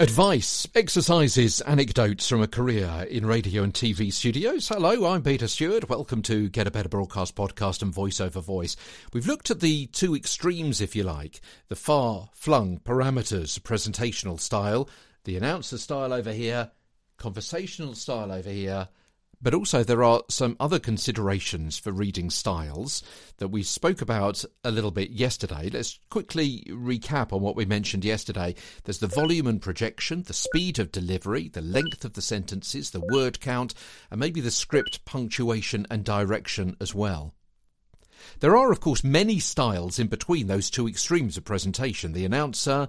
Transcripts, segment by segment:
Advice, exercises, anecdotes from a career in radio and TV studios. Hello, I'm Peter Stewart. Welcome to Get a Better Broadcast podcast and voice over voice. We've looked at the two extremes, if you like, the far flung parameters, presentational style, the announcer style over here, conversational style over here, but also, there are some other considerations for reading styles that we spoke about a little bit yesterday. Let's quickly recap on what we mentioned yesterday. There's the volume and projection, the speed of delivery, the length of the sentences, the word count, and maybe the script punctuation and direction as well. There are, of course, many styles in between those two extremes of presentation the announcer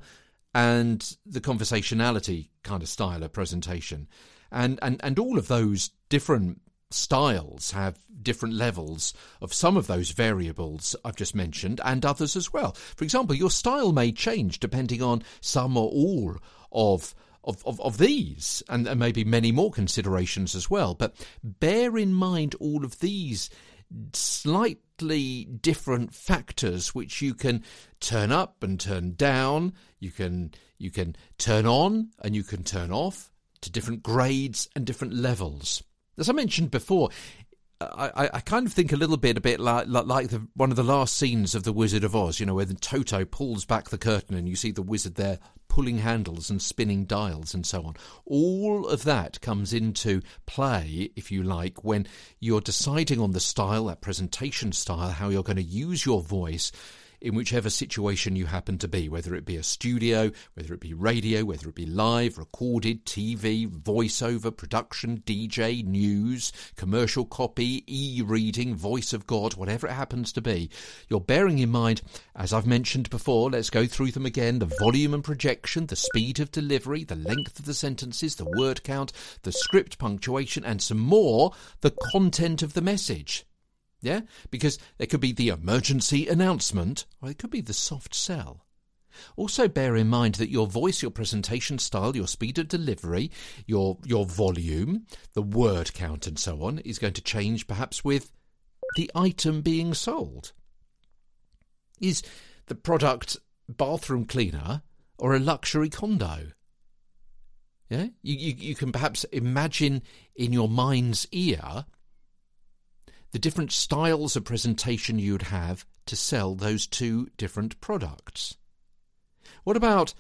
and the conversationality kind of style of presentation and and and all of those different styles have different levels of some of those variables I've just mentioned and others as well. For example, your style may change depending on some or all of of, of, of these and, and maybe many more considerations as well. But bear in mind all of these slightly different factors which you can turn up and turn down you can you can turn on and you can turn off to different grades and different levels. As I mentioned before, I, I, kind of think a little bit, a bit like like the, one of the last scenes of the Wizard of Oz. You know, where the Toto pulls back the curtain and you see the wizard there pulling handles and spinning dials and so on. All of that comes into play, if you like, when you're deciding on the style, that presentation style, how you're going to use your voice in whichever situation you happen to be, whether it be a studio, whether it be radio, whether it be live, recorded, TV, voiceover, production, DJ, news, commercial copy, e reading, voice of God, whatever it happens to be. You're bearing in mind, as I've mentioned before, let's go through them again the volume and projection, the speed of delivery, the length of the sentences, the word count, the script punctuation, and some more, the content of the message. Yeah? Because there could be the emergency announcement, or it could be the soft sell. Also, bear in mind that your voice, your presentation style, your speed of delivery, your, your volume, the word count, and so on is going to change perhaps with the item being sold. Is the product bathroom cleaner or a luxury condo? Yeah, you, you, you can perhaps imagine in your mind's ear the different styles of presentation you'd have to sell those two different products. What about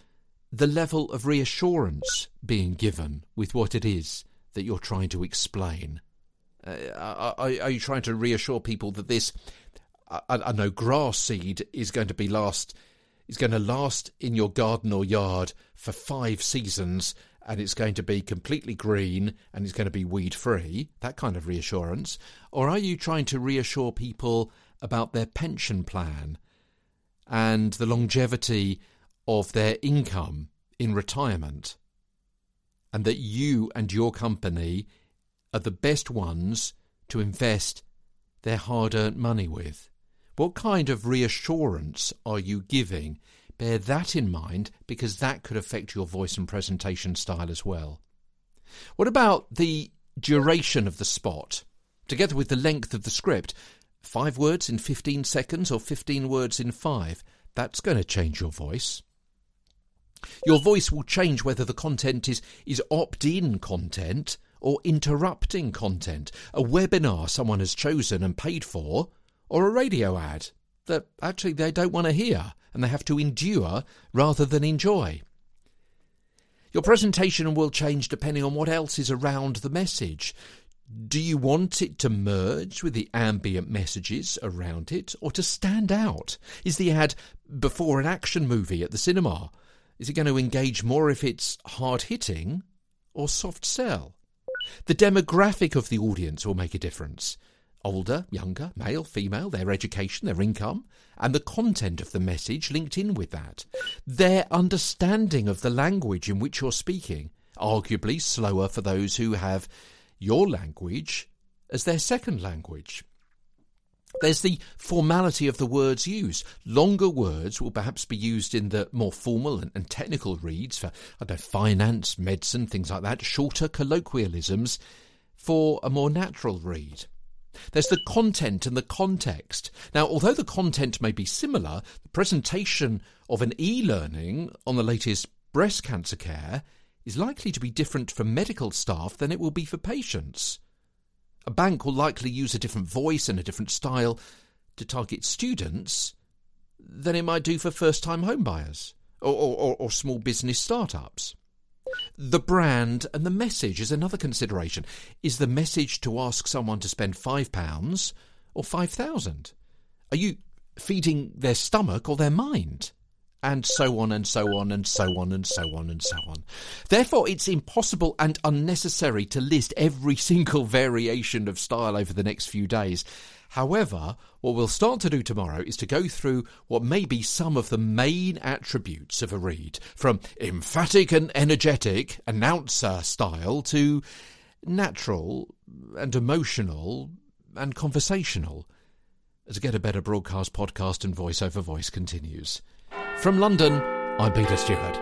the level of reassurance being given with what it is that you're trying to explain? Uh, are, are, you trying to reassure people that this, I, I know, grass seed is going to be last, is going to last in your garden or yard for five seasons and it's going to be completely green and it's going to be weed free, that kind of reassurance? Or are you trying to reassure people about their pension plan and the longevity of their income in retirement? And that you and your company are the best ones to invest their hard earned money with? What kind of reassurance are you giving Bear that in mind because that could affect your voice and presentation style as well. What about the duration of the spot, together with the length of the script? Five words in 15 seconds or 15 words in five? That's going to change your voice. Your voice will change whether the content is, is opt in content or interrupting content, a webinar someone has chosen and paid for, or a radio ad that actually they don't want to hear and they have to endure rather than enjoy. Your presentation will change depending on what else is around the message. Do you want it to merge with the ambient messages around it or to stand out? Is the ad before an action movie at the cinema? Is it going to engage more if it's hard hitting or soft sell? The demographic of the audience will make a difference older, younger, male, female, their education, their income, and the content of the message linked in with that. Their understanding of the language in which you're speaking, arguably slower for those who have your language as their second language. There's the formality of the words used. Longer words will perhaps be used in the more formal and, technical reads for, I don't know, finance, medicine, things like that. Shorter colloquialisms for a more natural read. There's the content and the context. Now, although the content may be similar, the presentation of an e learning on the latest breast cancer care is likely to be different for medical staff than it will be for patients. A bank will likely use a different voice and a different style to target students than it might do for first time homebuyers or, or, or, small business startups. The brand and the message is another consideration. Is the message to ask someone to spend £5 or 5000 Are you feeding their stomach or their mind? and so on and so on and so on and so on and so on. Therefore, it's impossible and unnecessary to list every single variation of style over the next few days. However, what we'll start to do tomorrow is to go through what may be some of the main attributes of a read, from emphatic and energetic announcer style to natural and emotional and conversational. To get a better broadcast, podcast, and voice over voice continues. From London, I'm Peter Stewart.